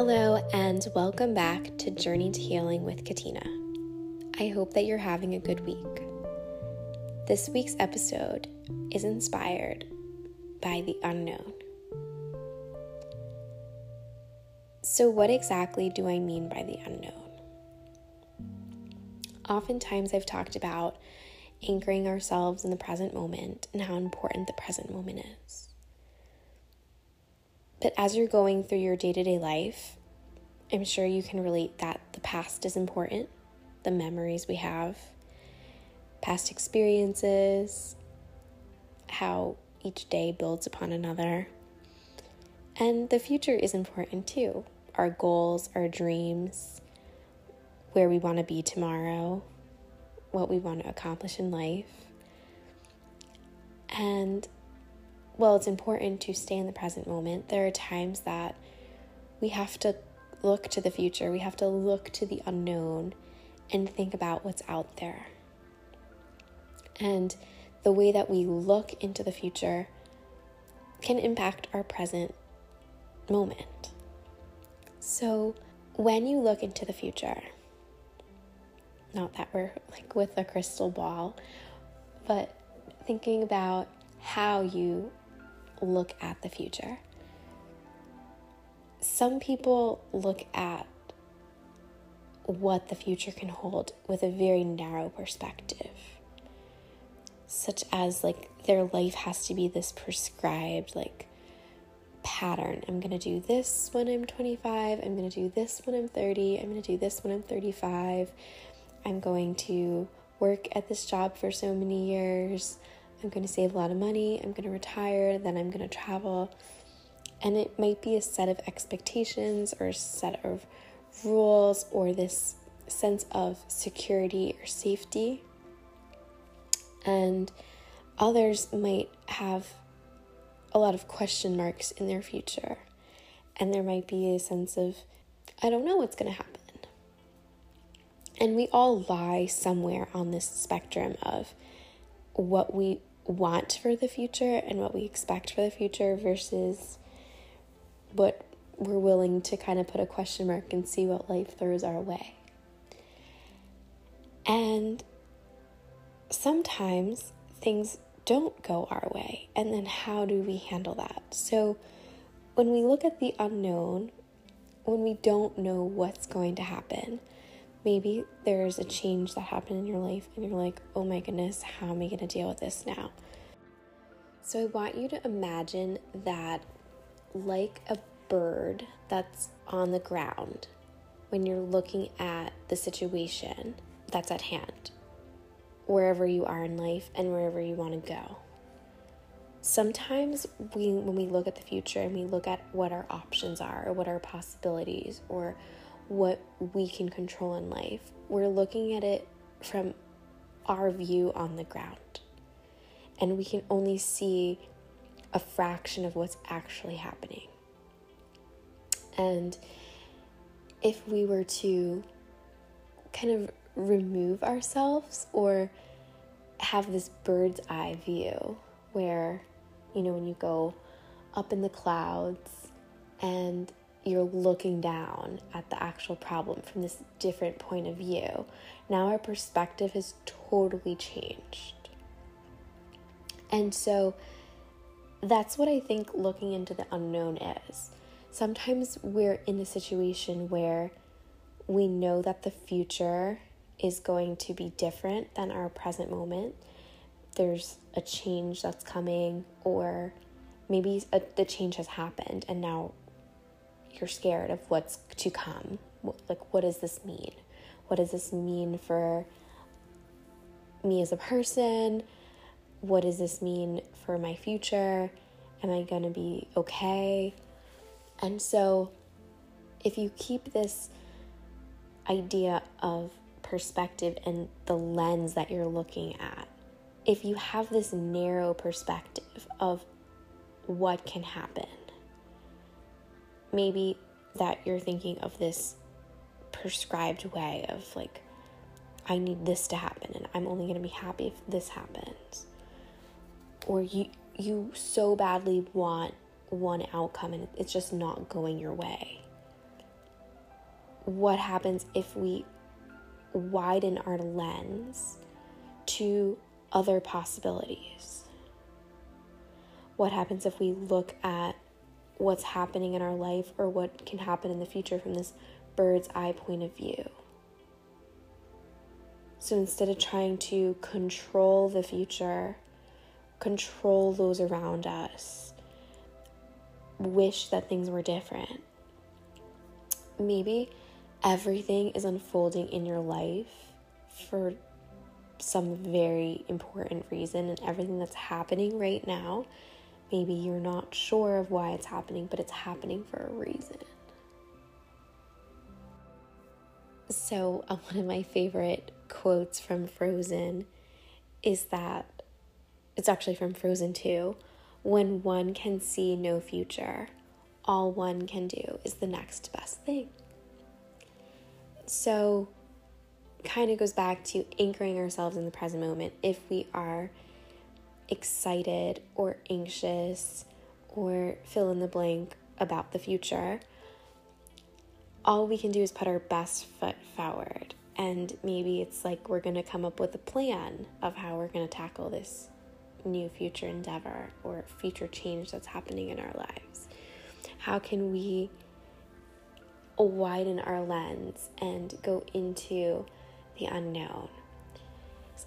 Hello, and welcome back to Journey to Healing with Katina. I hope that you're having a good week. This week's episode is inspired by the unknown. So, what exactly do I mean by the unknown? Oftentimes, I've talked about anchoring ourselves in the present moment and how important the present moment is. But as you're going through your day to day life, I'm sure you can relate that the past is important, the memories we have, past experiences, how each day builds upon another. And the future is important too our goals, our dreams, where we want to be tomorrow, what we want to accomplish in life. And well, it's important to stay in the present moment. There are times that we have to look to the future, we have to look to the unknown and think about what's out there. And the way that we look into the future can impact our present moment. So, when you look into the future, not that we're like with a crystal ball, but thinking about how you look at the future. Some people look at what the future can hold with a very narrow perspective, such as like their life has to be this prescribed, like pattern. I'm going to do this when I'm 25. I'm going to do this when I'm 30. I'm going to do this when I'm 35. I'm going to work at this job for so many years. I'm going to save a lot of money, I'm going to retire, then I'm going to travel. And it might be a set of expectations or a set of rules or this sense of security or safety. And others might have a lot of question marks in their future. And there might be a sense of, I don't know what's going to happen. And we all lie somewhere on this spectrum of what we want for the future and what we expect for the future versus what we're willing to kind of put a question mark and see what life throws our way. And sometimes things don't go our way. And then how do we handle that? So when we look at the unknown, when we don't know what's going to happen, maybe there's a change that happened in your life and you're like, oh my goodness, how am I going to deal with this now? So I want you to imagine that like a bird that's on the ground when you're looking at the situation that's at hand, wherever you are in life and wherever you want to go. Sometimes we when we look at the future and we look at what our options are or what our possibilities or what we can control in life. We're looking at it from our view on the ground. And we can only see a fraction of what's actually happening. And if we were to kind of remove ourselves or have this bird's eye view where, you know, when you go up in the clouds and you're looking down at the actual problem from this different point of view. Now our perspective has totally changed. And so that's what I think looking into the unknown is. Sometimes we're in a situation where we know that the future is going to be different than our present moment. There's a change that's coming, or maybe a, the change has happened and now you're scared of what's to come. Like, what does this mean? What does this mean for me as a person? What does this mean for my future? Am I going to be okay? And so, if you keep this idea of perspective and the lens that you're looking at, if you have this narrow perspective of what can happen, maybe that you're thinking of this prescribed way of like, I need this to happen and I'm only going to be happy if this happens. Or you you so badly want one outcome and it's just not going your way. what happens if we widen our lens to other possibilities? What happens if we look at what's happening in our life or what can happen in the future from this bird's eye point of view? So instead of trying to control the future, control those around us, wish that things were different, maybe everything is unfolding in your life for some very important reason, and everything that's happening right now, maybe you're not sure of why it's happening, but it's happening for a reason. So, uh, one of my favorite quotes from Frozen is that it's actually from Frozen 2 when one can see no future, all one can do is the next best thing. So, kind of goes back to anchoring ourselves in the present moment. If we are excited or anxious or fill in the blank about the future, all we can do is put our best foot forward. And maybe it's like we're going to come up with a plan of how we're going to tackle this new future endeavor or future change that's happening in our lives. How can we widen our lens and go into the unknown?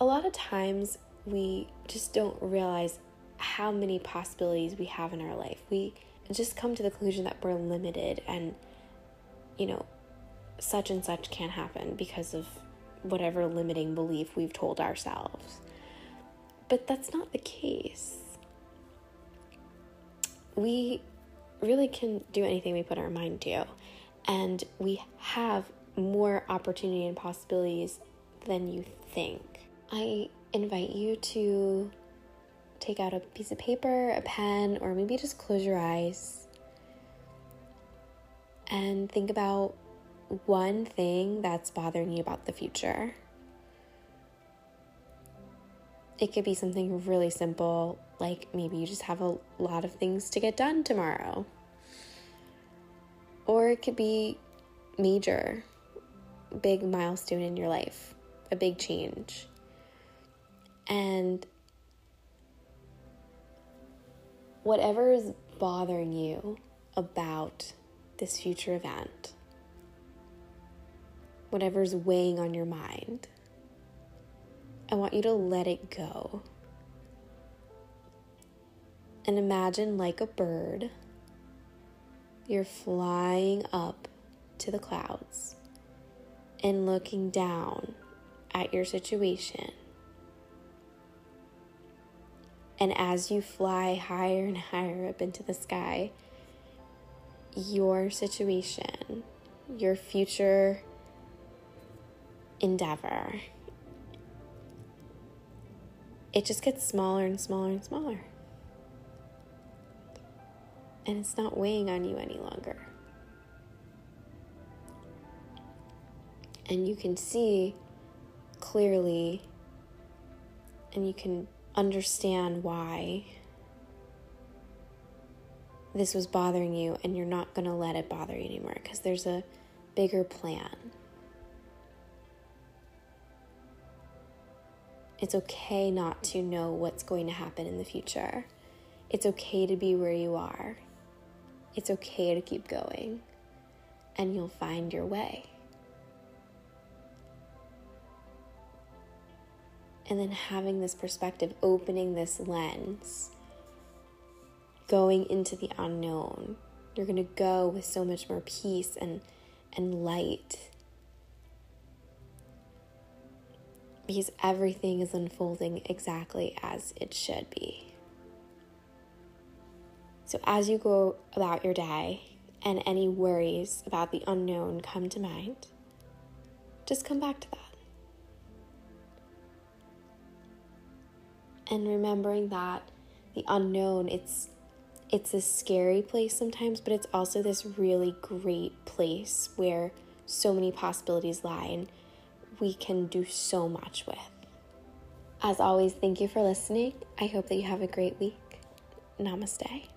A lot of times we just don't realize how many possibilities we have in our life. We just come to the conclusion that we're limited and, you know, such and such can't happen because of whatever limiting belief we've told ourselves. But that's not the case. We really can do anything we put our mind to, and we have more opportunity and possibilities than you think. I invite you to take out a piece of paper, a pen, or maybe just close your eyes and think about one thing that's bothering you about the future. It could be something really simple, like maybe you just have a lot of things to get done tomorrow. Or it could be major, big milestone in your life, a big change. And whatever is bothering you about this future event, whatever's weighing on your mind, I want you to let it go. And imagine, like a bird, you're flying up to the clouds and looking down at your situation. And as you fly higher and higher up into the sky, your situation, your future endeavor, it just gets smaller and smaller and smaller. And it's not weighing on you any longer. And you can see clearly and you can understand why this was bothering you, and you're not going to let it bother you anymore because there's a bigger plan. It's okay not to know what's going to happen in the future. It's okay to be where you are. It's okay to keep going, and you'll find your way. And then having this perspective, opening this lens, going into the unknown, you're going to go with so much more peace and, and light because everything is unfolding exactly as it should be. So, as you go about your day and any worries about the unknown come to mind, just come back to that. And remembering that the unknown, it's it's a scary place sometimes, but it's also this really great place where so many possibilities lie and we can do so much with. As always, thank you for listening. I hope that you have a great week. Namaste.